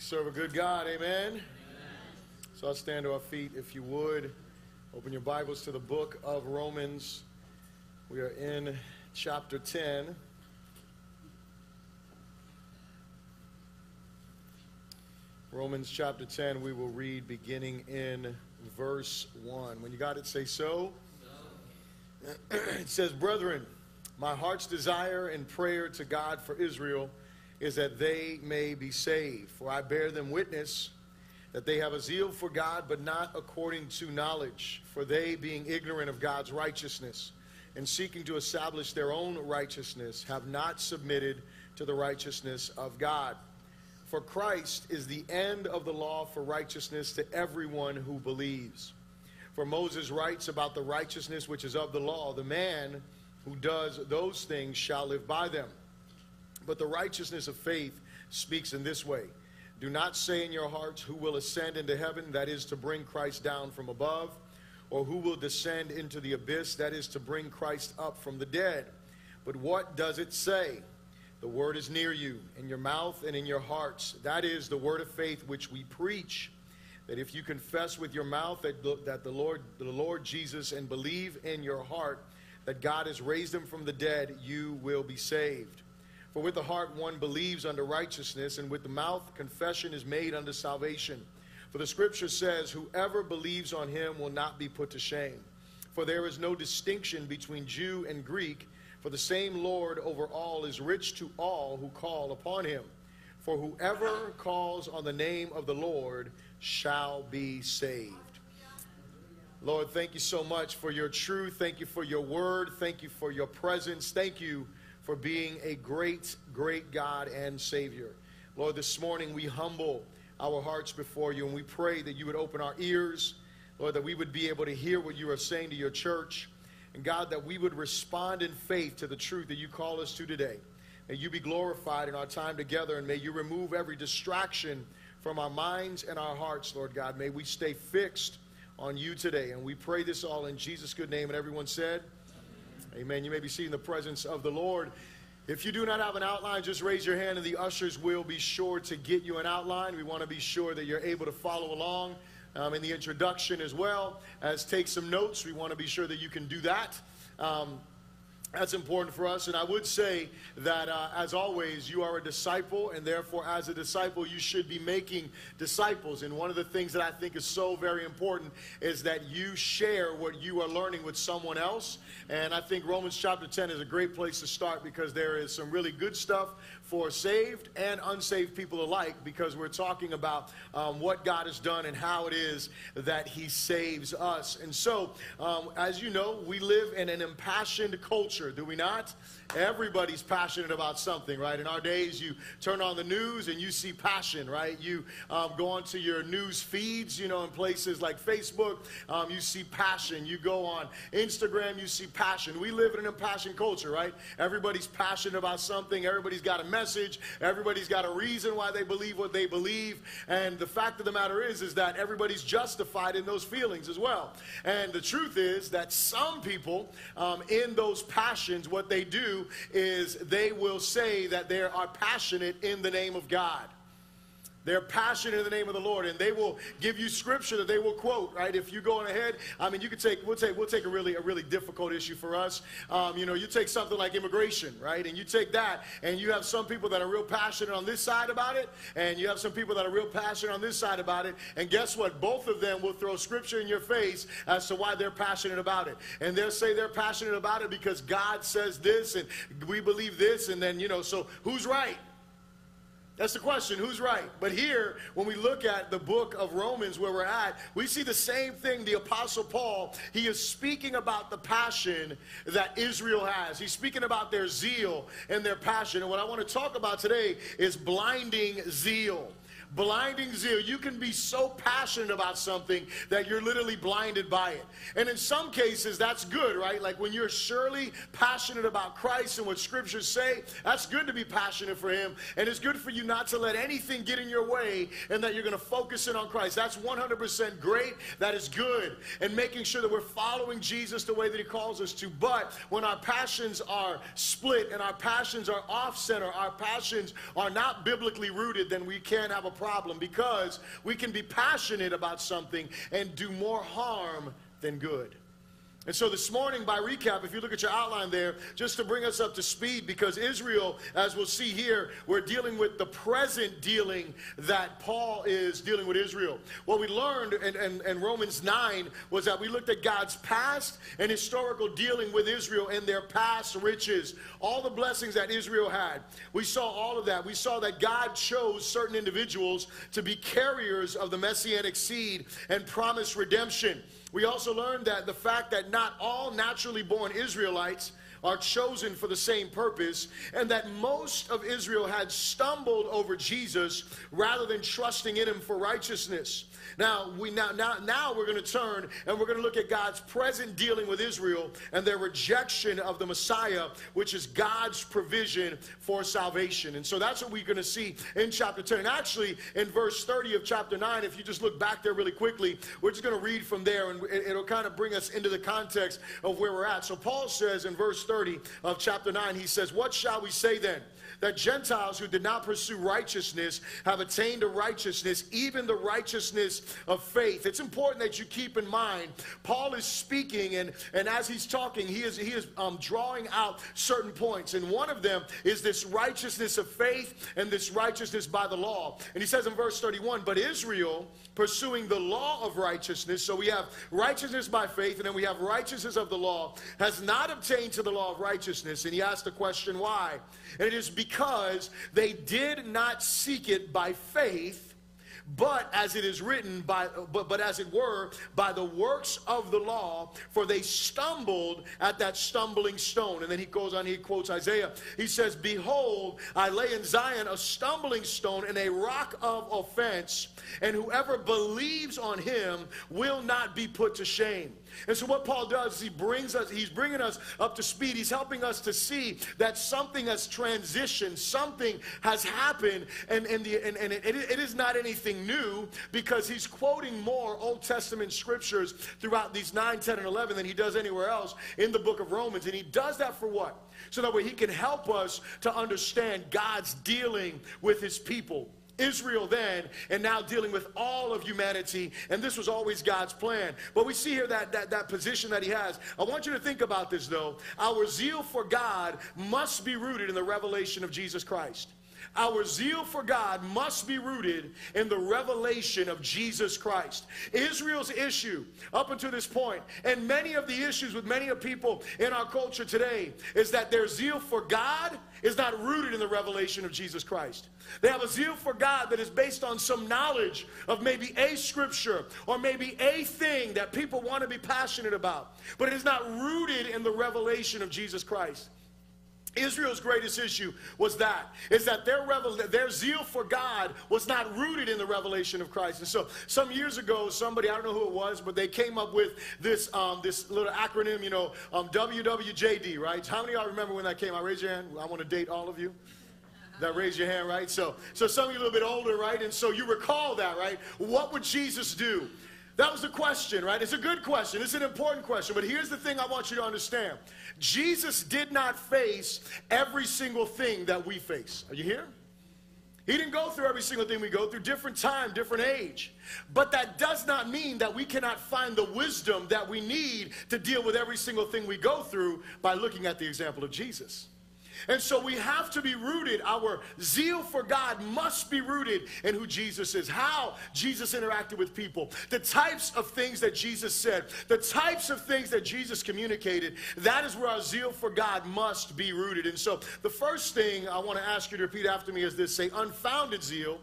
serve a good God, amen? amen? So I'll stand to our feet if you would. Open your Bibles to the book of Romans. We are in chapter 10. Romans chapter 10, we will read beginning in verse 1. When you got it, say so. so. it says, Brethren, my heart's desire and prayer to God for Israel is that they may be saved. For I bear them witness that they have a zeal for God, but not according to knowledge. For they, being ignorant of God's righteousness and seeking to establish their own righteousness, have not submitted to the righteousness of God. For Christ is the end of the law for righteousness to everyone who believes. For Moses writes about the righteousness which is of the law, the man who does those things shall live by them. But the righteousness of faith speaks in this way Do not say in your hearts, Who will ascend into heaven? That is to bring Christ down from above. Or who will descend into the abyss? That is to bring Christ up from the dead. But what does it say? The word is near you, in your mouth and in your hearts. That is the word of faith which we preach. That if you confess with your mouth that the, that the Lord, the Lord Jesus, and believe in your heart that God has raised him from the dead, you will be saved. For with the heart one believes unto righteousness, and with the mouth confession is made unto salvation. For the scripture says, Whoever believes on him will not be put to shame. For there is no distinction between Jew and Greek, for the same Lord over all is rich to all who call upon him. For whoever calls on the name of the Lord shall be saved. Lord, thank you so much for your truth. Thank you for your word. Thank you for your presence. Thank you for being a great, great God and Savior. Lord, this morning we humble our hearts before you and we pray that you would open our ears, Lord, that we would be able to hear what you are saying to your church. And God, that we would respond in faith to the truth that you call us to today. May you be glorified in our time together and may you remove every distraction from our minds and our hearts, Lord God. May we stay fixed on you today. And we pray this all in Jesus' good name. And everyone said, Amen. You may be seeing the presence of the Lord. If you do not have an outline, just raise your hand and the ushers will be sure to get you an outline. We want to be sure that you're able to follow along um, in the introduction as well as take some notes. We want to be sure that you can do that. Um, that's important for us. And I would say that, uh, as always, you are a disciple, and therefore, as a disciple, you should be making disciples. And one of the things that I think is so very important is that you share what you are learning with someone else. And I think Romans chapter 10 is a great place to start because there is some really good stuff for saved and unsaved people alike because we're talking about um, what God has done and how it is that He saves us. And so, um, as you know, we live in an impassioned culture, do we not? Everybody's passionate about something, right? In our days, you turn on the news and you see passion, right? You um, go onto your news feeds, you know, in places like Facebook, um, you see passion. You go on Instagram, you see passion. We live in an impassioned culture, right? Everybody's passionate about something. Everybody's got a message. Everybody's got a reason why they believe what they believe. And the fact of the matter is, is that everybody's justified in those feelings as well. And the truth is that some people, um, in those passions, what they do is they will say that they are passionate in the name of God. They're passionate in the name of the Lord, and they will give you scripture that they will quote. Right? If you go on ahead, I mean, you could take. We'll take. We'll take a really a really difficult issue for us. Um, you know, you take something like immigration, right? And you take that, and you have some people that are real passionate on this side about it, and you have some people that are real passionate on this side about it. And guess what? Both of them will throw scripture in your face as to why they're passionate about it, and they'll say they're passionate about it because God says this, and we believe this, and then you know. So who's right? That's the question who's right? But here, when we look at the book of Romans where we're at, we see the same thing. The Apostle Paul, he is speaking about the passion that Israel has. He's speaking about their zeal and their passion. And what I want to talk about today is blinding zeal blinding zeal. You can be so passionate about something that you're literally blinded by it. And in some cases, that's good, right? Like when you're surely passionate about Christ and what scriptures say, that's good to be passionate for Him. And it's good for you not to let anything get in your way and that you're going to focus in on Christ. That's 100% great. That is good. And making sure that we're following Jesus the way that He calls us to. But when our passions are split and our passions are off center, our passions are not biblically rooted, then we can't have a problem because we can be passionate about something and do more harm than good. And so this morning, by recap, if you look at your outline there, just to bring us up to speed, because Israel, as we'll see here, we're dealing with the present dealing that Paul is dealing with Israel. What we learned in, in, in Romans 9 was that we looked at God's past and historical dealing with Israel and their past riches, all the blessings that Israel had. We saw all of that. We saw that God chose certain individuals to be carriers of the messianic seed and promised redemption. We also learned that the fact that not all naturally born Israelites are chosen for the same purpose, and that most of Israel had stumbled over Jesus rather than trusting in him for righteousness. Now, we now, now, now we're going to turn and we're going to look at God's present dealing with Israel and their rejection of the Messiah, which is God's provision for salvation. And so that's what we're going to see in chapter 10. And actually, in verse 30 of chapter 9, if you just look back there really quickly, we're just going to read from there and it'll kind of bring us into the context of where we're at. So Paul says in verse 30 of chapter 9, he says, What shall we say then? that Gentiles who did not pursue righteousness have attained to righteousness, even the righteousness of faith. It's important that you keep in mind, Paul is speaking, and, and as he's talking, he is, he is um, drawing out certain points. And one of them is this righteousness of faith and this righteousness by the law. And he says in verse 31, But Israel, pursuing the law of righteousness, so we have righteousness by faith, and then we have righteousness of the law, has not obtained to the law of righteousness. And he asked the question, why? And it is because because they did not seek it by faith but as it is written by but, but as it were by the works of the law for they stumbled at that stumbling stone. And then he goes on he quotes isaiah. He says behold i lay in zion a stumbling stone and a rock of offense and whoever believes on him will not be put to shame and so what Paul does he brings us, he's bringing us up to speed. He's helping us to see that something has transitioned, something has happened, and, and, the, and, and it, it is not anything new because he's quoting more Old Testament scriptures throughout these 9, 10, and 11 than he does anywhere else in the book of Romans. And he does that for what? So that way he can help us to understand God's dealing with his people. Israel then and now dealing with all of humanity and this was always god's plan. But we see here that, that that position that he has. I want you to think about this though. Our zeal for god must be rooted in the revelation of jesus christ our zeal for God must be rooted in the revelation of Jesus Christ. Israel's issue up until this point, and many of the issues with many of people in our culture today, is that their zeal for God is not rooted in the revelation of Jesus Christ. They have a zeal for God that is based on some knowledge of maybe a scripture or maybe a thing that people want to be passionate about, but it is not rooted in the revelation of Jesus Christ. Israel's greatest issue was that is that their revel- their zeal for God was not rooted in the revelation of Christ. And so some years ago, somebody I don't know who it was, but they came up with this um, this little acronym, you know, um, WWJD, right? How many of y'all remember when that came out? Raise your hand. I want to date all of you. That raise your hand, right? So so some of you a little bit older, right? And so you recall that, right? What would Jesus do? That was the question, right? It's a good question. It's an important question. But here's the thing I want you to understand Jesus did not face every single thing that we face. Are you here? He didn't go through every single thing we go through, different time, different age. But that does not mean that we cannot find the wisdom that we need to deal with every single thing we go through by looking at the example of Jesus. And so we have to be rooted. Our zeal for God must be rooted in who Jesus is, how Jesus interacted with people, the types of things that Jesus said, the types of things that Jesus communicated. That is where our zeal for God must be rooted. And so the first thing I want to ask you to repeat after me is this say, unfounded zeal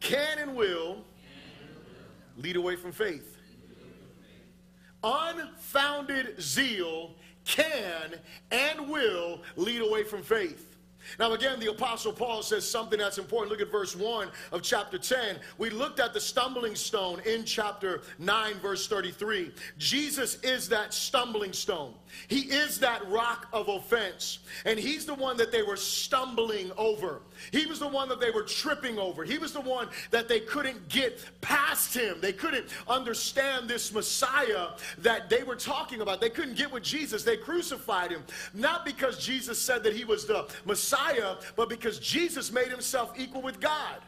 can and will lead away from faith. Unfounded zeal can and will lead away from faith. Now, again, the Apostle Paul says something that's important. Look at verse 1 of chapter 10. We looked at the stumbling stone in chapter 9, verse 33. Jesus is that stumbling stone, He is that rock of offense. And He's the one that they were stumbling over. He was the one that they were tripping over. He was the one that they couldn't get past Him. They couldn't understand this Messiah that they were talking about. They couldn't get with Jesus. They crucified Him. Not because Jesus said that He was the Messiah Messiah, but because Jesus made himself equal with God.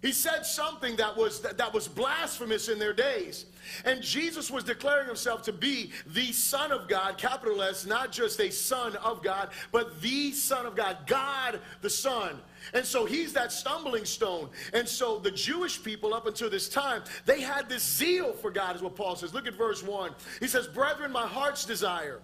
He said something that was, that, was blasphemous in their days. And Jesus was declaring himself to be the Son of God, capital S, not just a Son of God, but the Son of God, God the Son. And so he's that stumbling stone. And so the Jewish people, up until this time, they had this zeal for God, is what Paul says. Look at verse 1. He says, Brethren, my heart's desire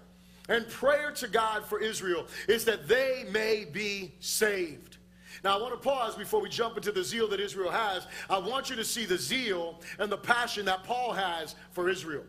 and prayer to God for Israel is that they may be saved. Now, I want to pause before we jump into the zeal that Israel has. I want you to see the zeal and the passion that Paul has for Israel.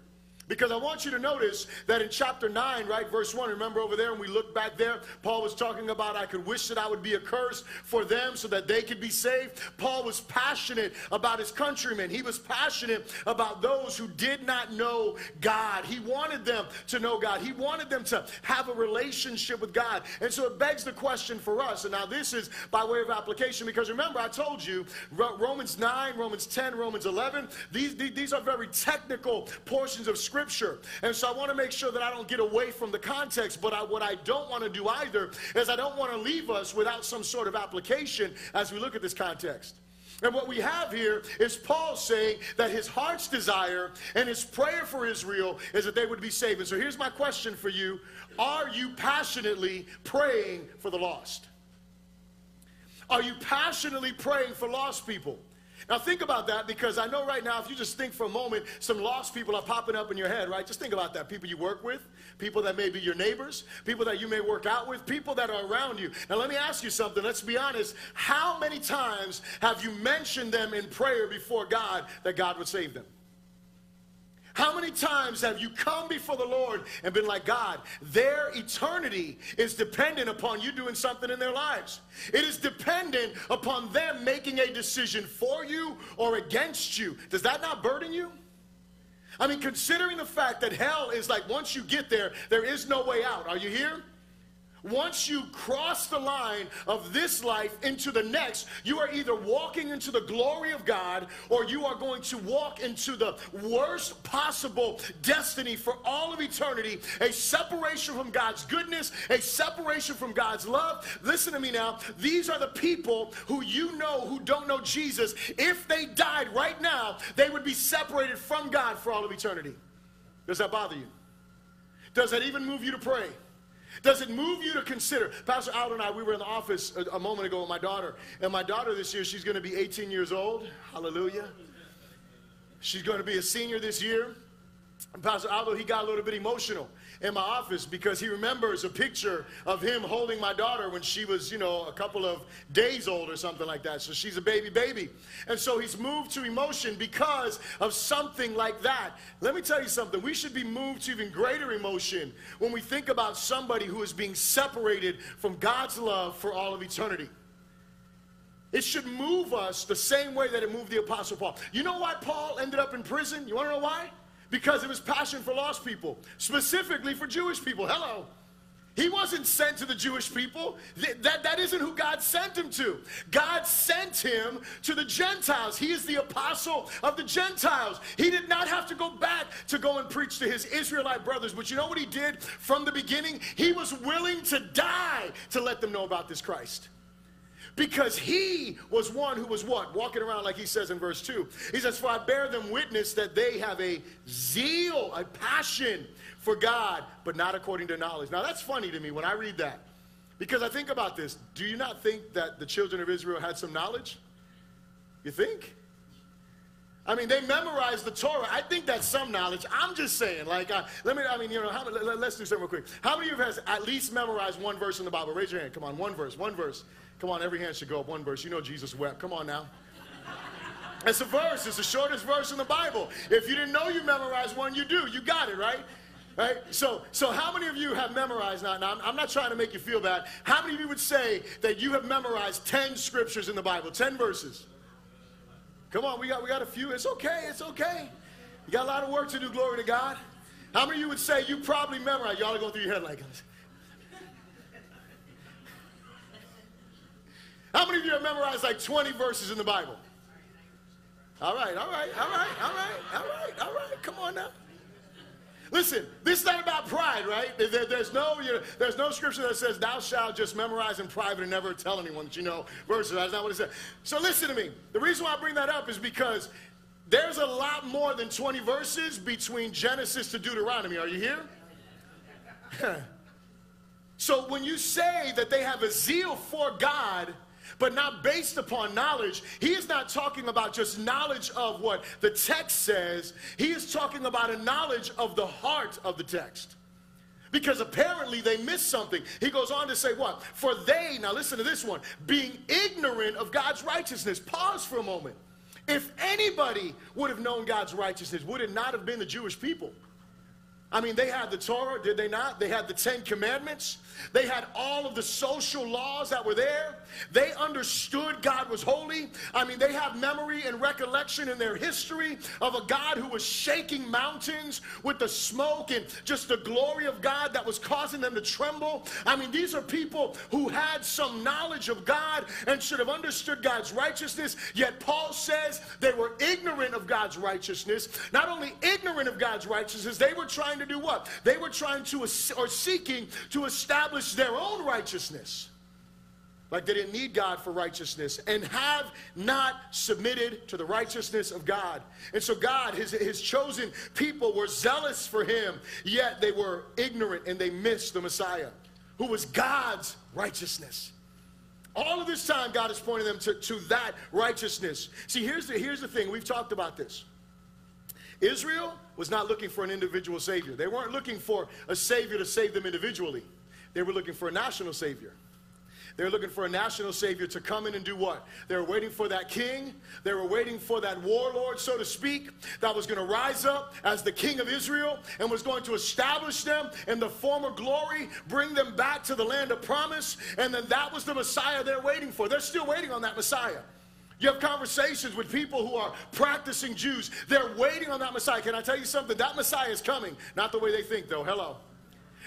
Because I want you to notice that in chapter 9, right, verse 1, remember over there, when we look back there, Paul was talking about, I could wish that I would be accursed for them so that they could be saved. Paul was passionate about his countrymen. He was passionate about those who did not know God. He wanted them to know God. He wanted them to have a relationship with God. And so it begs the question for us, and now this is by way of application, because remember, I told you, Romans 9, Romans 10, Romans 11, these, these are very technical portions of Scripture Scripture. And so I want to make sure that I don't get away from the context, but I, what I don't want to do either is I don't want to leave us without some sort of application as we look at this context. And what we have here is Paul saying that his heart's desire and his prayer for Israel is that they would be saved. And so here's my question for you Are you passionately praying for the lost? Are you passionately praying for lost people? Now think about that because I know right now, if you just think for a moment, some lost people are popping up in your head, right? Just think about that. People you work with, people that may be your neighbors, people that you may work out with, people that are around you. Now let me ask you something. Let's be honest. How many times have you mentioned them in prayer before God that God would save them? How many times have you come before the Lord and been like, God, their eternity is dependent upon you doing something in their lives? It is dependent upon them making a decision for you or against you. Does that not burden you? I mean, considering the fact that hell is like once you get there, there is no way out. Are you here? Once you cross the line of this life into the next, you are either walking into the glory of God or you are going to walk into the worst possible destiny for all of eternity a separation from God's goodness, a separation from God's love. Listen to me now. These are the people who you know who don't know Jesus. If they died right now, they would be separated from God for all of eternity. Does that bother you? Does that even move you to pray? Does it move you to consider? Pastor Aldo and I, we were in the office a, a moment ago with my daughter. And my daughter this year, she's going to be 18 years old. Hallelujah. She's going to be a senior this year. And Pastor Aldo, he got a little bit emotional in my office because he remembers a picture of him holding my daughter when she was, you know, a couple of days old or something like that. So she's a baby baby. And so he's moved to emotion because of something like that. Let me tell you something. We should be moved to even greater emotion when we think about somebody who is being separated from God's love for all of eternity. It should move us the same way that it moved the Apostle Paul. You know why Paul ended up in prison? You want to know why? Because of his passion for lost people, specifically for Jewish people. Hello. He wasn't sent to the Jewish people. That, that isn't who God sent him to. God sent him to the Gentiles. He is the apostle of the Gentiles. He did not have to go back to go and preach to his Israelite brothers. But you know what he did from the beginning? He was willing to die to let them know about this Christ because he was one who was what? Walking around like he says in verse 2. He says, For I bear them witness that they have a zeal, a passion for God, but not according to knowledge. Now that's funny to me when I read that. Because I think about this. Do you not think that the children of Israel had some knowledge? You think? I mean, they memorized the Torah. I think that's some knowledge. I'm just saying, like, uh, let me, I mean, you know, how, let, us do something real quick. How many of you have at least memorized one verse in the Bible? Raise your hand. Come on, one verse, one verse. Come on, every hand should go up one verse. You know Jesus wept. Come on now. It's a verse. It's the shortest verse in the Bible. If you didn't know you memorized one, you do. You got it, right? Right? So, so how many of you have memorized now? Now, I'm, I'm not trying to make you feel bad. How many of you would say that you have memorized 10 scriptures in the Bible, 10 verses? Come on, we got, we got a few. It's okay. It's okay. You got a lot of work to do. Glory to God. How many of you would say you probably memorized? Y'all are going through your head like this. How many of you have memorized like 20 verses in the Bible? All right, all right, all right, all right, all right, all right. Come on now. Listen, this is not about pride, right? There, there's, no, you know, there's no scripture that says, Thou shalt just memorize in private and never tell anyone that you know verses. That's not what it says. So listen to me. The reason why I bring that up is because there's a lot more than 20 verses between Genesis to Deuteronomy. Are you here? so when you say that they have a zeal for God, but not based upon knowledge. He is not talking about just knowledge of what the text says, he is talking about a knowledge of the heart of the text. Because apparently they missed something. He goes on to say, What? For they, now listen to this one, being ignorant of God's righteousness. Pause for a moment. If anybody would have known God's righteousness, would it not have been the Jewish people? I mean, they had the Torah, did they not? They had the Ten Commandments. They had all of the social laws that were there. They understood God was holy. I mean, they have memory and recollection in their history of a God who was shaking mountains with the smoke and just the glory of God that was causing them to tremble. I mean, these are people who had some knowledge of God and should have understood God's righteousness. Yet Paul says they were ignorant of God's righteousness. Not only ignorant of God's righteousness, they were trying to to do what? They were trying to, or seeking to establish their own righteousness. Like they didn't need God for righteousness and have not submitted to the righteousness of God. And so God, his, his chosen people, were zealous for him, yet they were ignorant and they missed the Messiah, who was God's righteousness. All of this time, God is pointing them to, to that righteousness. See, here's the, here's the thing. We've talked about this. Israel was not looking for an individual savior. They weren't looking for a savior to save them individually. They were looking for a national savior. They were looking for a national savior to come in and do what? They were waiting for that king. They were waiting for that warlord, so to speak, that was going to rise up as the king of Israel and was going to establish them in the former glory, bring them back to the land of promise. And then that was the Messiah they're waiting for. They're still waiting on that Messiah. You have conversations with people who are practicing Jews. They're waiting on that Messiah. Can I tell you something? That Messiah is coming. Not the way they think, though. Hello.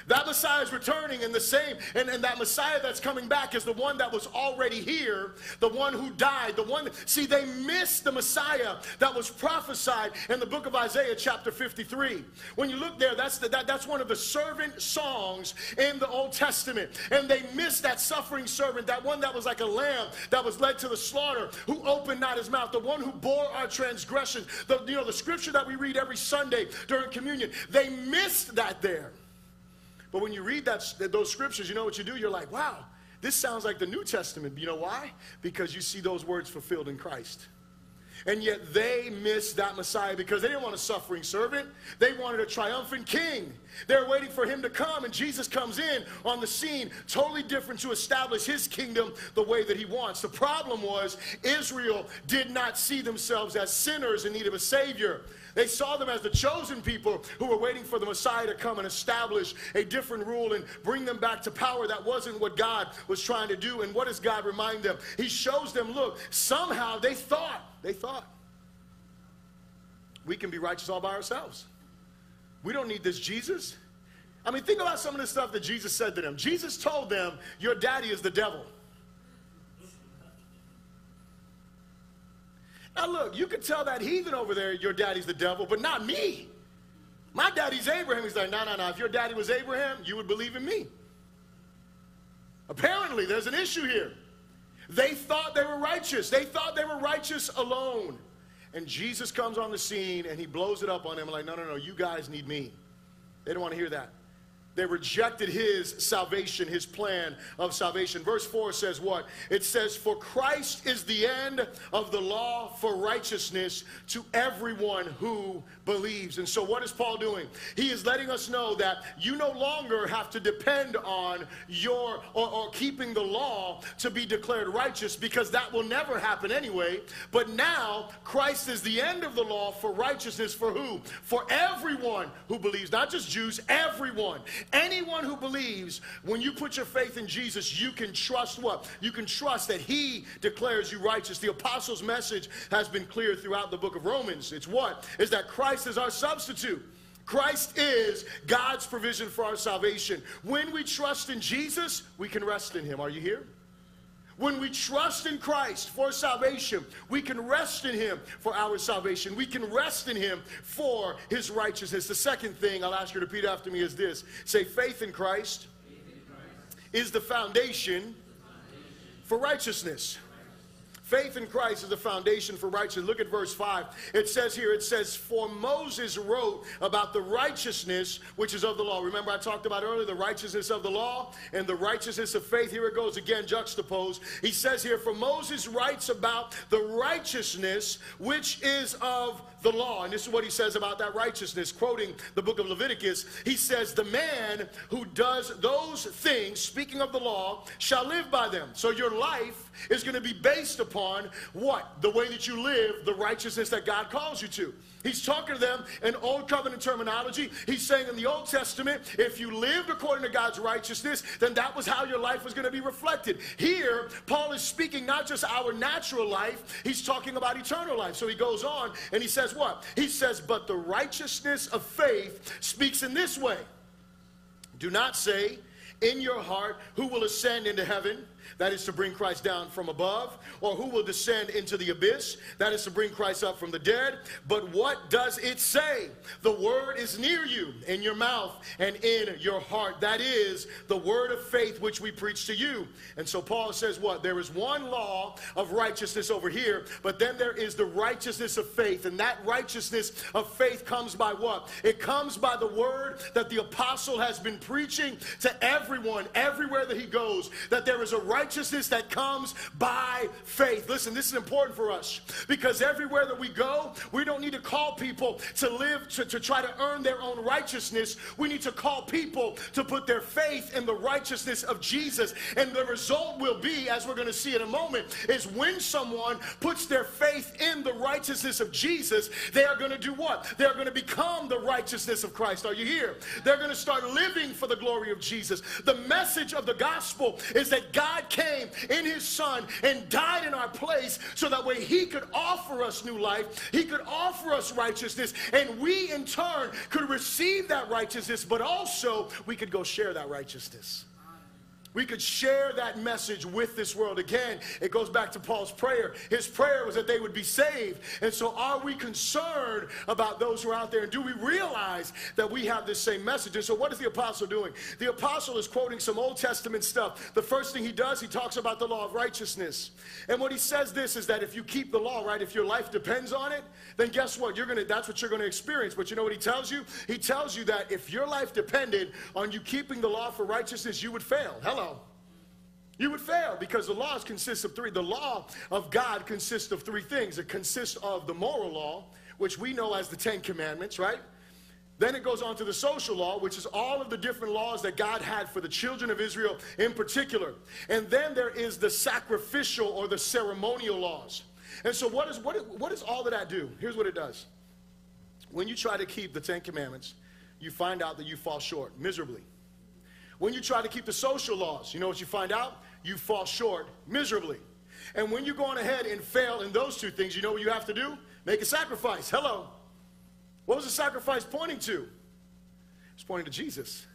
That Messiah is returning and the same, and, and that Messiah that's coming back is the one that was already here, the one who died, the one, see, they missed the Messiah that was prophesied in the book of Isaiah chapter 53. When you look there, that's, the, that, that's one of the servant songs in the Old Testament, and they missed that suffering servant, that one that was like a lamb that was led to the slaughter, who opened not his mouth, the one who bore our transgressions, the, you know, the scripture that we read every Sunday during communion, they missed that there. But when you read that, those scriptures, you know what you do? You're like, wow, this sounds like the New Testament. You know why? Because you see those words fulfilled in Christ. And yet they missed that Messiah because they didn't want a suffering servant. They wanted a triumphant king. They're waiting for him to come, and Jesus comes in on the scene, totally different to establish his kingdom the way that he wants. The problem was Israel did not see themselves as sinners in need of a Savior. They saw them as the chosen people who were waiting for the Messiah to come and establish a different rule and bring them back to power. That wasn't what God was trying to do. And what does God remind them? He shows them, look, somehow they thought, they thought, we can be righteous all by ourselves. We don't need this Jesus. I mean, think about some of the stuff that Jesus said to them. Jesus told them, Your daddy is the devil. Now, look, you could tell that heathen over there, your daddy's the devil, but not me. My daddy's Abraham. He's like, no, no, no. If your daddy was Abraham, you would believe in me. Apparently, there's an issue here. They thought they were righteous, they thought they were righteous alone. And Jesus comes on the scene and he blows it up on them like, no, no, no, you guys need me. They don't want to hear that. They rejected his salvation, his plan of salvation. Verse 4 says what? It says, For Christ is the end of the law for righteousness to everyone who believes. And so, what is Paul doing? He is letting us know that you no longer have to depend on your or, or keeping the law to be declared righteous because that will never happen anyway. But now, Christ is the end of the law for righteousness for who? For everyone who believes, not just Jews, everyone. Anyone who believes, when you put your faith in Jesus, you can trust what? You can trust that He declares you righteous. The apostles' message has been clear throughout the book of Romans. It's what? Is that Christ is our substitute. Christ is God's provision for our salvation. When we trust in Jesus, we can rest in Him. Are you here? When we trust in Christ for salvation, we can rest in Him for our salvation. We can rest in Him for His righteousness. The second thing I'll ask you to repeat after me is this say, faith in Christ, faith in Christ. is the foundation for righteousness. Faith in Christ is the foundation for righteousness. Look at verse 5. It says here, it says, For Moses wrote about the righteousness which is of the law. Remember, I talked about earlier the righteousness of the law and the righteousness of faith. Here it goes again, juxtaposed. He says here, For Moses writes about the righteousness which is of the law. And this is what he says about that righteousness, quoting the book of Leviticus. He says, The man who does those things, speaking of the law, shall live by them. So your life is going to be based upon what? The way that you live, the righteousness that God calls you to. He's talking to them in Old Covenant terminology. He's saying in the Old Testament, if you lived according to God's righteousness, then that was how your life was going to be reflected. Here, Paul is speaking not just our natural life, he's talking about eternal life. So he goes on and he says what? He says, But the righteousness of faith speaks in this way. Do not say in your heart, Who will ascend into heaven? That is to bring Christ down from above. Or who will descend into the abyss? That is to bring Christ up from the dead. But what does it say? The word is near you, in your mouth and in your heart. That is the word of faith which we preach to you. And so Paul says what? There is one law of righteousness over here, but then there is the righteousness of faith. And that righteousness of faith comes by what? It comes by the word that the apostle has been preaching to everyone, everywhere that he goes, that there is a righteousness that comes by faith. Listen, this is important for us because everywhere that we go, we don't need to call people to live, to, to try to earn their own righteousness. We need to call people to put their faith in the righteousness of Jesus. And the result will be, as we're going to see in a moment, is when someone puts their faith in the righteousness of Jesus, they are going to do what? They're going to become the righteousness of Christ. Are you here? They're going to start living for the glory of Jesus. The message of the gospel is that God came in his son and died in our place so that way he could offer us new life, he could offer us righteousness, and we in turn could receive that righteousness, but also we could go share that righteousness. We could share that message with this world. Again, it goes back to Paul's prayer. His prayer was that they would be saved. And so, are we concerned about those who are out there? And do we realize that we have this same message? And so, what is the apostle doing? The apostle is quoting some Old Testament stuff. The first thing he does, he talks about the law of righteousness. And what he says this is that if you keep the law, right, if your life depends on it, then guess what? You're gonna that's what you're gonna experience. But you know what he tells you? He tells you that if your life depended on you keeping the law for righteousness, you would fail. Hello. You would fail because the laws consist of three. The law of God consists of three things. It consists of the moral law, which we know as the Ten Commandments, right? Then it goes on to the social law, which is all of the different laws that God had for the children of Israel in particular. And then there is the sacrificial or the ceremonial laws. And so, what, is, what, what does all of that do? Here's what it does. When you try to keep the Ten Commandments, you find out that you fall short miserably. When you try to keep the social laws, you know what you find out? You fall short miserably. And when you're going ahead and fail in those two things, you know what you have to do? Make a sacrifice. Hello. What was the sacrifice pointing to? It's pointing to Jesus.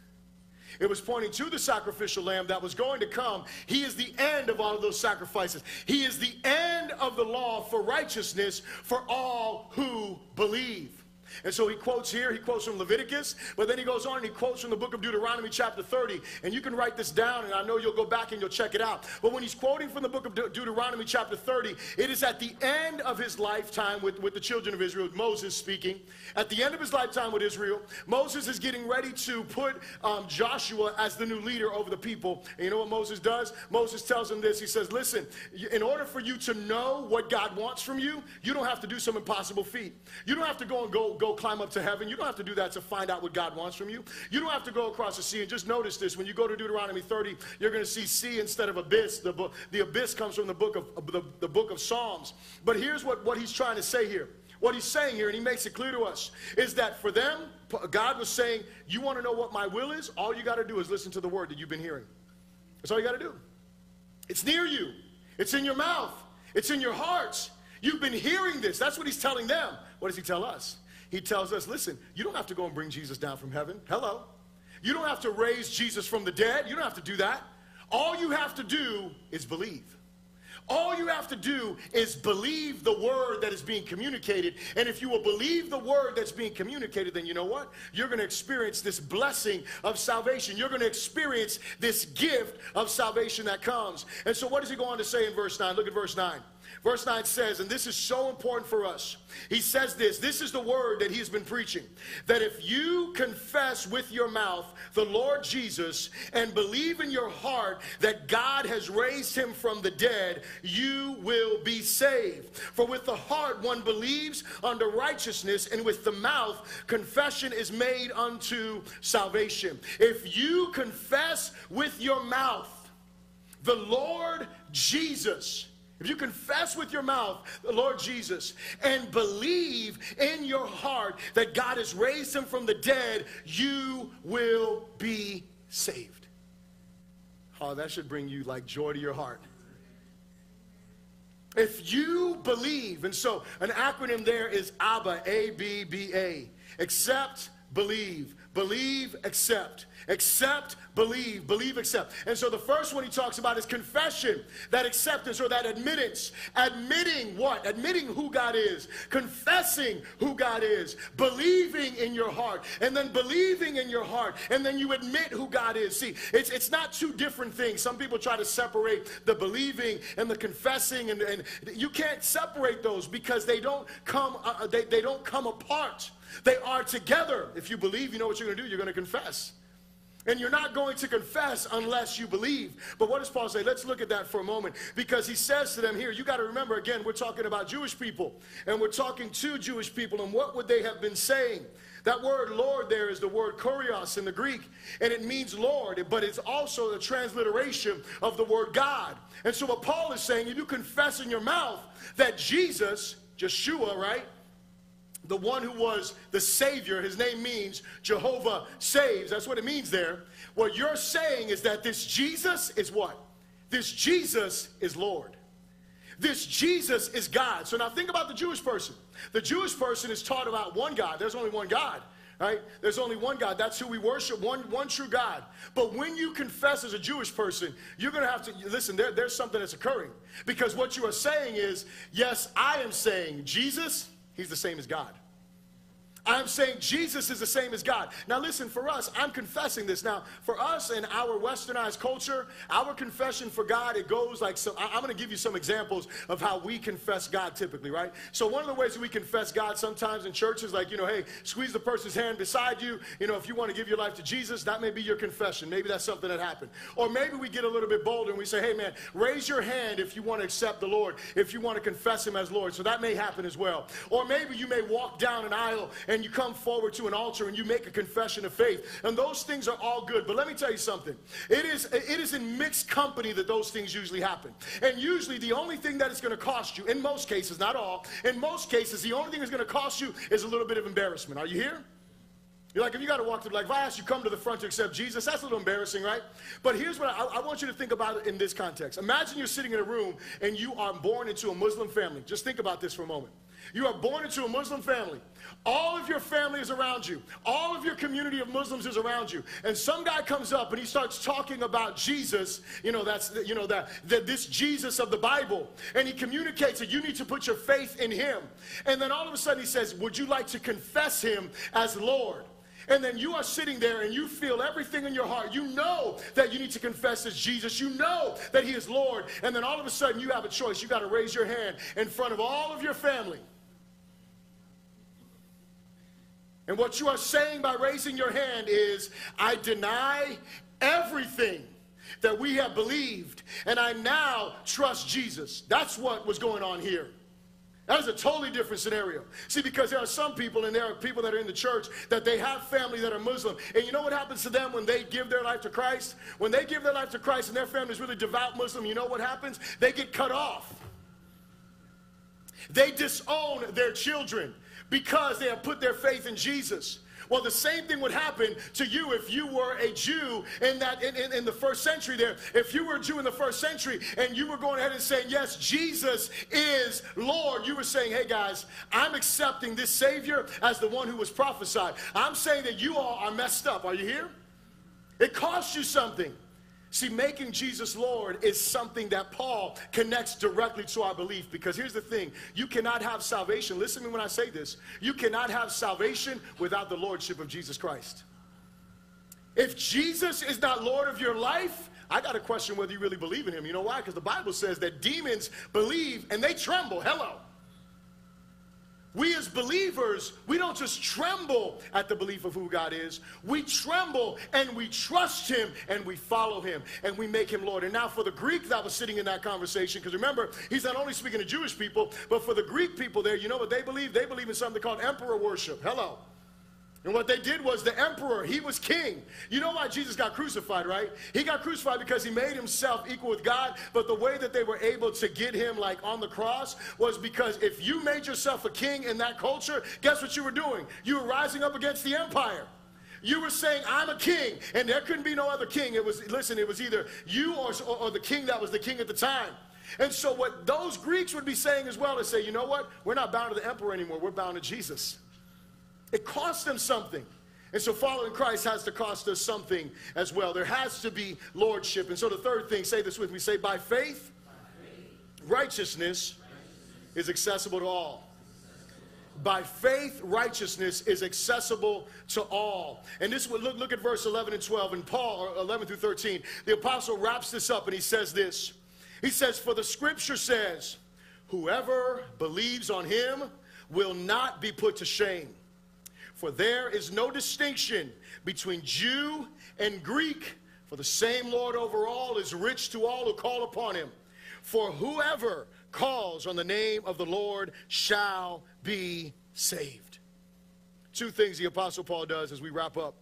It was pointing to the sacrificial lamb that was going to come. He is the end of all of those sacrifices. He is the end of the law for righteousness for all who believe. And so he quotes here, he quotes from Leviticus, but then he goes on and he quotes from the book of Deuteronomy, chapter 30. And you can write this down, and I know you'll go back and you'll check it out. But when he's quoting from the book of De Deuteronomy, chapter 30, it is at the end of his lifetime with, with the children of Israel, Moses speaking. At the end of his lifetime with Israel, Moses is getting ready to put um, Joshua as the new leader over the people. And you know what Moses does? Moses tells him this. He says, Listen, in order for you to know what God wants from you, you don't have to do some impossible feat. You don't have to go and go, go go climb up to heaven. You don't have to do that to find out what God wants from you. You don't have to go across the sea. And just notice this when you go to Deuteronomy 30, you're going to see sea instead of abyss. The, the abyss comes from the book of the, the book of Psalms. But here's what, what he's trying to say here. What he's saying here, and he makes it clear to us, is that for them, God was saying, You want to know what my will is? All you got to do is listen to the word that you've been hearing. That's all you got to do. It's near you, it's in your mouth, it's in your hearts. You've been hearing this. That's what he's telling them. What does he tell us? He tells us, listen, you don't have to go and bring Jesus down from heaven. Hello. You don't have to raise Jesus from the dead. You don't have to do that. All you have to do is believe. All you have to do is believe the word that is being communicated. And if you will believe the word that's being communicated, then you know what? You're going to experience this blessing of salvation. You're going to experience this gift of salvation that comes. And so, what does he go on to say in verse 9? Look at verse 9. Verse 9 says, and this is so important for us. He says this this is the word that he's been preaching that if you confess with your mouth the Lord Jesus and believe in your heart that God has raised him from the dead, you will be saved. For with the heart one believes unto righteousness, and with the mouth confession is made unto salvation. If you confess with your mouth the Lord Jesus, if you confess with your mouth the Lord Jesus and believe in your heart that God has raised him from the dead, you will be saved. Oh, that should bring you like joy to your heart. If you believe, and so an acronym there is ABBA, A B B A, accept, believe, believe, accept. Accept, believe, believe, accept. And so the first one he talks about is confession, that acceptance or that admittance. Admitting what? Admitting who God is, confessing who God is, believing in your heart, and then believing in your heart, and then you admit who God is. See, it's, it's not two different things. Some people try to separate the believing and the confessing, and, and you can't separate those because they don't come, uh, uh they, they don't come apart. They are together. If you believe, you know what you're going to do. You're going to confess. And you're not going to confess unless you believe. But what does Paul say? Let's look at that for a moment. Because he says to them here, you got to remember again, we're talking about Jewish people. And we're talking to Jewish people. And what would they have been saying? That word Lord there is the word kurios in the Greek. And it means Lord, but it's also the transliteration of the word God. And so what Paul is saying, if you confess in your mouth that Jesus, Yeshua, right? The one who was the Savior, his name means Jehovah saves. That's what it means there. What you're saying is that this Jesus is what? This Jesus is Lord. This Jesus is God. So now think about the Jewish person. The Jewish person is taught about one God. There's only one God. Right? There's only one God. That's who we worship, one, one true God. But when you confess as a Jewish person, you're going to have to listen, there, there's something that's occurring. Because what you are saying is, yes, I am saying Jesus He's the same as God. I'm saying Jesus is the same as God. Now, listen, for us, I'm confessing this. Now, for us in our westernized culture, our confession for God, it goes like so. I'm going to give you some examples of how we confess God typically, right? So, one of the ways that we confess God sometimes in churches, like, you know, hey, squeeze the person's hand beside you. You know, if you want to give your life to Jesus, that may be your confession. Maybe that's something that happened. Or maybe we get a little bit bolder and we say, hey, man, raise your hand if you want to accept the Lord, if you want to confess Him as Lord. So, that may happen as well. Or maybe you may walk down an aisle and you come forward to an altar and you make a confession of faith. And those things are all good. But let me tell you something. It is, it is in mixed company that those things usually happen. And usually the only thing that is going to cost you, in most cases, not all, in most cases, the only thing that's going to cost you is a little bit of embarrassment. Are you here? You're like, if you got to walk through, like, if I ask you come to the front to accept Jesus, that's a little embarrassing, right? But here's what I, I, want you to think about in this context. Imagine you're sitting in a room and you are born into a Muslim family. Just think about this for a moment. You are born into a Muslim family. All of your family is around you. All of your community of Muslims is around you. And some guy comes up and he starts talking about Jesus, you know, that's, you know, that, that this Jesus of the Bible. And he communicates that you need to put your faith in him. And then all of a sudden he says, would you like to confess him as Lord? And then you are sitting there and you feel everything in your heart. You know that you need to confess as Jesus. You know that He is Lord. And then all of a sudden you have a choice. You got to raise your hand in front of all of your family. And what you are saying by raising your hand is, I deny everything that we have believed, and I now trust Jesus. That's what was going on here. That is a totally different scenario. See, because there are some people, and there are people that are in the church, that they have family that are Muslim. And you know what happens to them when they give their life to Christ? When they give their life to Christ and their family is really devout Muslim, you know what happens? They get cut off. They disown their children because they have put their faith in Jesus. Well, the same thing would happen to you if you were a Jew in that in, in, in, the first century there. If you were a Jew in the first century and you were going ahead and saying, Yes, Jesus is Lord, you were saying, Hey guys, I'm accepting this Savior as the one who was prophesied. I'm saying that you all are messed up. Are you here? It costs you something. See, making Jesus Lord is something that Paul connects directly to our belief because here's the thing you cannot have salvation. Listen to me when I say this. You cannot have salvation without the Lordship of Jesus Christ. If Jesus is not Lord of your life, I got to question whether you really believe in him. You know why? Because the Bible says that demons believe and they tremble. Hello. We as believers, we don't just tremble at the belief of who God is. We tremble and we trust Him and we follow Him and we make Him Lord. And now for the Greek that was sitting in that conversation, because remember, he's not only speaking to Jewish people, but for the Greek people there, you know what they believe? They believe in something called emperor worship. Hello. And what they did was the emperor, he was king. You know why Jesus got crucified, right? He got crucified because he made himself equal with God, but the way that they were able to get him like on the cross was because if you made yourself a king in that culture, guess what you were doing? You were rising up against the empire. You were saying, I'm a king, and there couldn't be no other king. It was, listen, it was either you or, or the king that was the king at the time. And so, what those Greeks would be saying as well is say, you know what? We're not bound to the emperor anymore, we're bound to Jesus. It costs them something. And so following Christ has to cost us something as well. There has to be lordship. And so the third thing, say this with me, say by faith, by faith righteousness, righteousness is accessible to all. By faith, righteousness is accessible to all. And this would look, look at verse 11 and 12. And Paul, 11 through 13, the apostle wraps this up and he says this. He says, For the scripture says, Whoever believes on him will not be put to shame. For there is no distinction between Jew and Greek, for the same Lord over all is rich to all who call upon him. For whoever calls on the name of the Lord shall be saved. Two things the Apostle Paul does as we wrap up.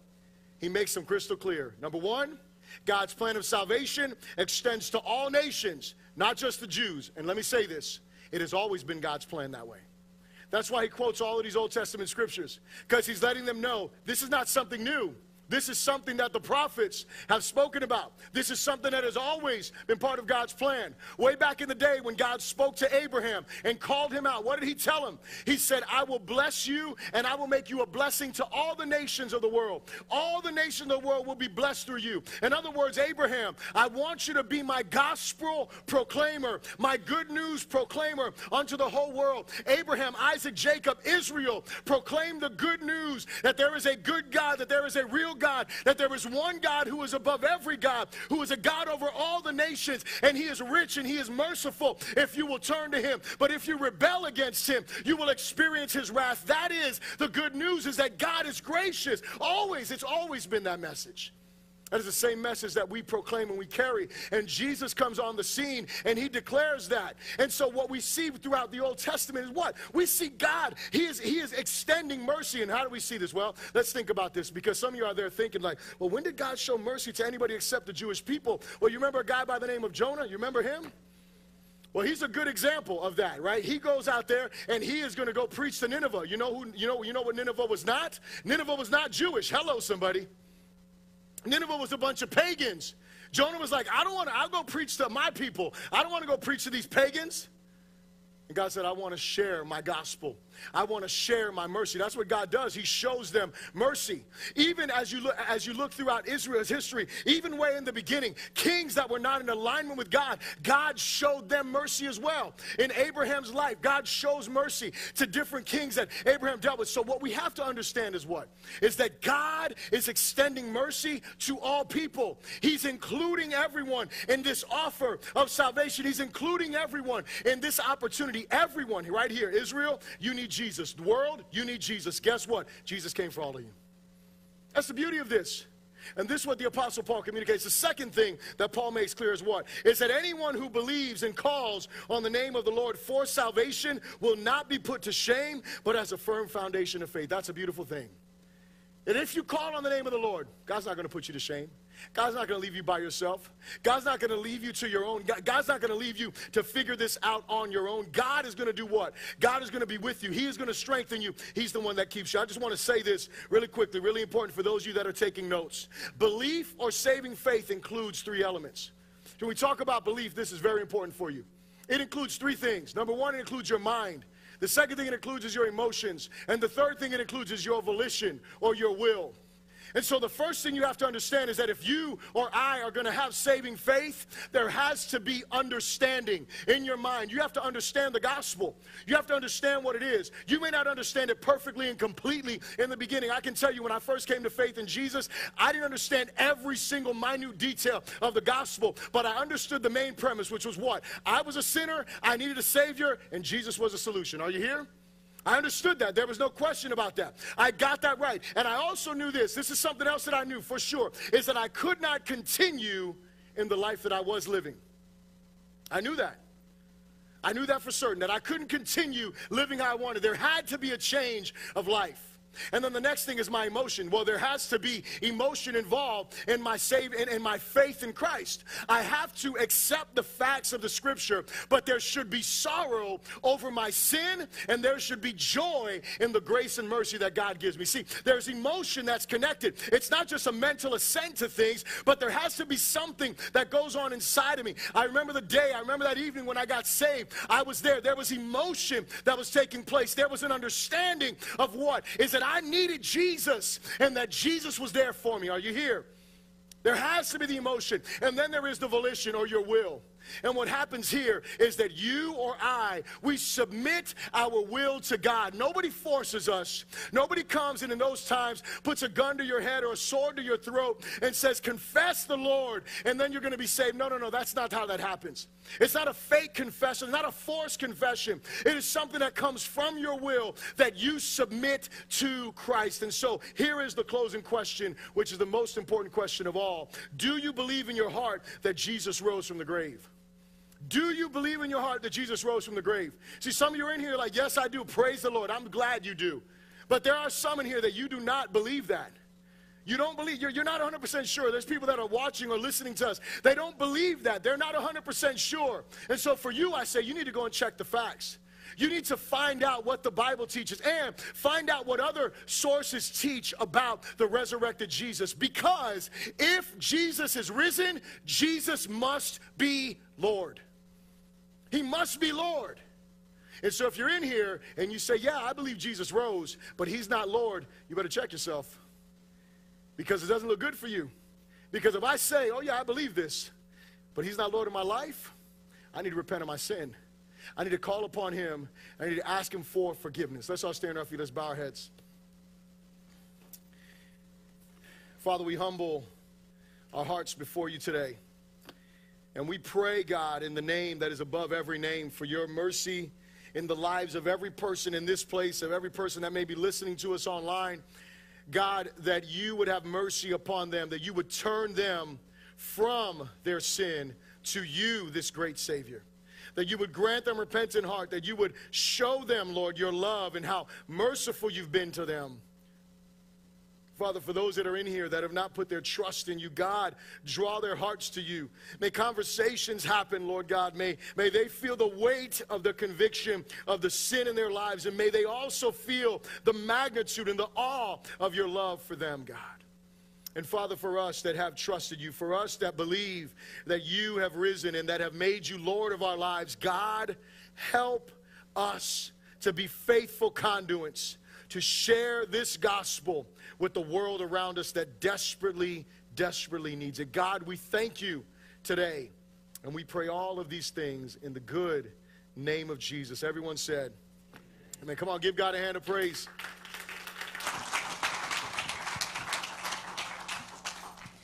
He makes them crystal clear. Number one, God's plan of salvation extends to all nations, not just the Jews. And let me say this it has always been God's plan that way. That's why he quotes all of these Old Testament scriptures, because he's letting them know this is not something new. This is something that the prophets have spoken about. This is something that has always been part of God's plan. Way back in the day when God spoke to Abraham and called him out, what did he tell him? He said, I will bless you and I will make you a blessing to all the nations of the world. All the nations of the world will be blessed through you. In other words, Abraham, I want you to be my gospel proclaimer, my good news proclaimer unto the whole world. Abraham, Isaac, Jacob, Israel proclaim the good news that there is a good God, that there is a real God, that there is one God who is above every God, who is a God over all the nations, and he is rich and he is merciful if you will turn to him. But if you rebel against him, you will experience his wrath. That is the good news is that God is gracious. Always, it's always been that message. That is the same message that we proclaim and we carry. And Jesus comes on the scene and he declares that. And so what we see throughout the Old Testament is what? We see God. He is, he is extending mercy. And how do we see this? Well, let's think about this because some of you are there thinking like, well, when did God show mercy to anybody except the Jewish people? Well, you remember a guy by the name of Jonah? You remember him? Well, he's a good example of that, right? He goes out there and he is going to go preach to Nineveh. You know who you know you know what Nineveh was not? Nineveh was not Jewish. Hello somebody. Nineveh was a bunch of pagans. Jonah was like, I don't want to, I'll go preach to my people. I don't want to go preach to these pagans. And God said, I want to share my gospel. I want to share my mercy. That's what God does. He shows them mercy. Even as you look as you look throughout Israel's history, even way in the beginning, kings that were not in alignment with God, God showed them mercy as well. In Abraham's life, God shows mercy to different kings that Abraham dealt with. So what we have to understand is what? Is that God is extending mercy to all people. He's including everyone in this offer of salvation. He's including everyone in this opportunity. Everyone right here, Israel, you need Jesus. The world, you need Jesus. Guess what? Jesus came for all of you. That's the beauty of this. And this is what the Apostle Paul communicates. The second thing that Paul makes clear is what? Is that anyone who believes and calls on the name of the Lord for salvation will not be put to shame, but has a firm foundation of faith. That's a beautiful thing. And if you call on the name of the Lord, God's not going to put you to shame. God's not going to leave you by yourself. God's not going to leave you to your own. God's not going to leave you to figure this out on your own. God is going to do what? God is going to be with you. He is going to strengthen you. He's the one that keeps you. I just want to say this really quickly, really important for those of you that are taking notes. Belief or saving faith includes three elements. When we talk about belief, this is very important for you. It includes three things. Number one, it includes your mind. The second thing it includes is your emotions. And the third thing it includes is your volition or your will. And so the first thing you have to understand is that if you or I are going to have saving faith, there has to be understanding in your mind. You have to understand the gospel. You have to understand what it is. You may not understand it perfectly and completely in the beginning. I can tell you when I first came to faith in Jesus, I didn't understand every single minute detail of the gospel, but I understood the main premise, which was what? I was a sinner, I needed a savior, and Jesus was a solution. Are you here? I understood that. There was no question about that. I got that right. And I also knew this. This is something else that I knew for sure is that I could not continue in the life that I was living. I knew that. I knew that for certain, that I couldn't continue living how I wanted. There had to be a change of life. And then the next thing is my emotion. Well, there has to be emotion involved in my save in, in, my faith in Christ. I have to accept the facts of the scripture, but there should be sorrow over my sin, and there should be joy in the grace and mercy that God gives me. See, there's emotion that's connected. It's not just a mental assent to things, but there has to be something that goes on inside of me. I remember the day, I remember that evening when I got saved. I was there. There was emotion that was taking place. There was an understanding of what is it that I needed Jesus and that Jesus was there for me. Are you here? There has to be the emotion, and then there is the volition or your will. And what happens here is that you or I, we submit our will to God. Nobody forces us. Nobody comes and in those times puts a gun to your head or a sword to your throat and says, Confess the Lord, and then you're going to be saved. No, no, no, that's not how that happens. It's not a fake confession, not a forced confession. It is something that comes from your will that you submit to Christ. And so here is the closing question, which is the most important question of all Do you believe in your heart that Jesus rose from the grave? Do you believe in your heart that Jesus rose from the grave? See, some of you are in here like, yes, I do. Praise the Lord. I'm glad you do. But there are some in here that you do not believe that. You don't believe, you're, you're not 100% sure. There's people that are watching or listening to us. They don't believe that. They're not 100% sure. And so for you, I say, you need to go and check the facts. You need to find out what the Bible teaches and find out what other sources teach about the resurrected Jesus. Because if Jesus is risen, Jesus must be Lord. He must be Lord. And so if you're in here and you say, Yeah, I believe Jesus rose, but he's not Lord, you better check yourself because it doesn't look good for you. Because if I say, Oh, yeah, I believe this, but he's not Lord of my life, I need to repent of my sin. I need to call upon him. I need to ask him for forgiveness. Let's all stand up. Let's bow our heads. Father, we humble our hearts before you today. And we pray, God, in the name that is above every name, for your mercy in the lives of every person in this place, of every person that may be listening to us online. God, that you would have mercy upon them, that you would turn them from their sin to you, this great Savior. That you would grant them repentant heart, that you would show them, Lord, your love and how merciful you've been to them. Father, for those that are in here that have not put their trust in you, God, draw their hearts to you. May conversations happen, Lord God. May, may they feel the weight of the conviction of the sin in their lives, and may they also feel the magnitude and the awe of your love for them, God. And Father, for us that have trusted you, for us that believe that you have risen and that have made you Lord of our lives, God, help us to be faithful conduits to share this gospel with the world around us that desperately, desperately needs it. God, we thank you today. And we pray all of these things in the good name of Jesus. Everyone said, Amen. Come on, give God a hand of praise.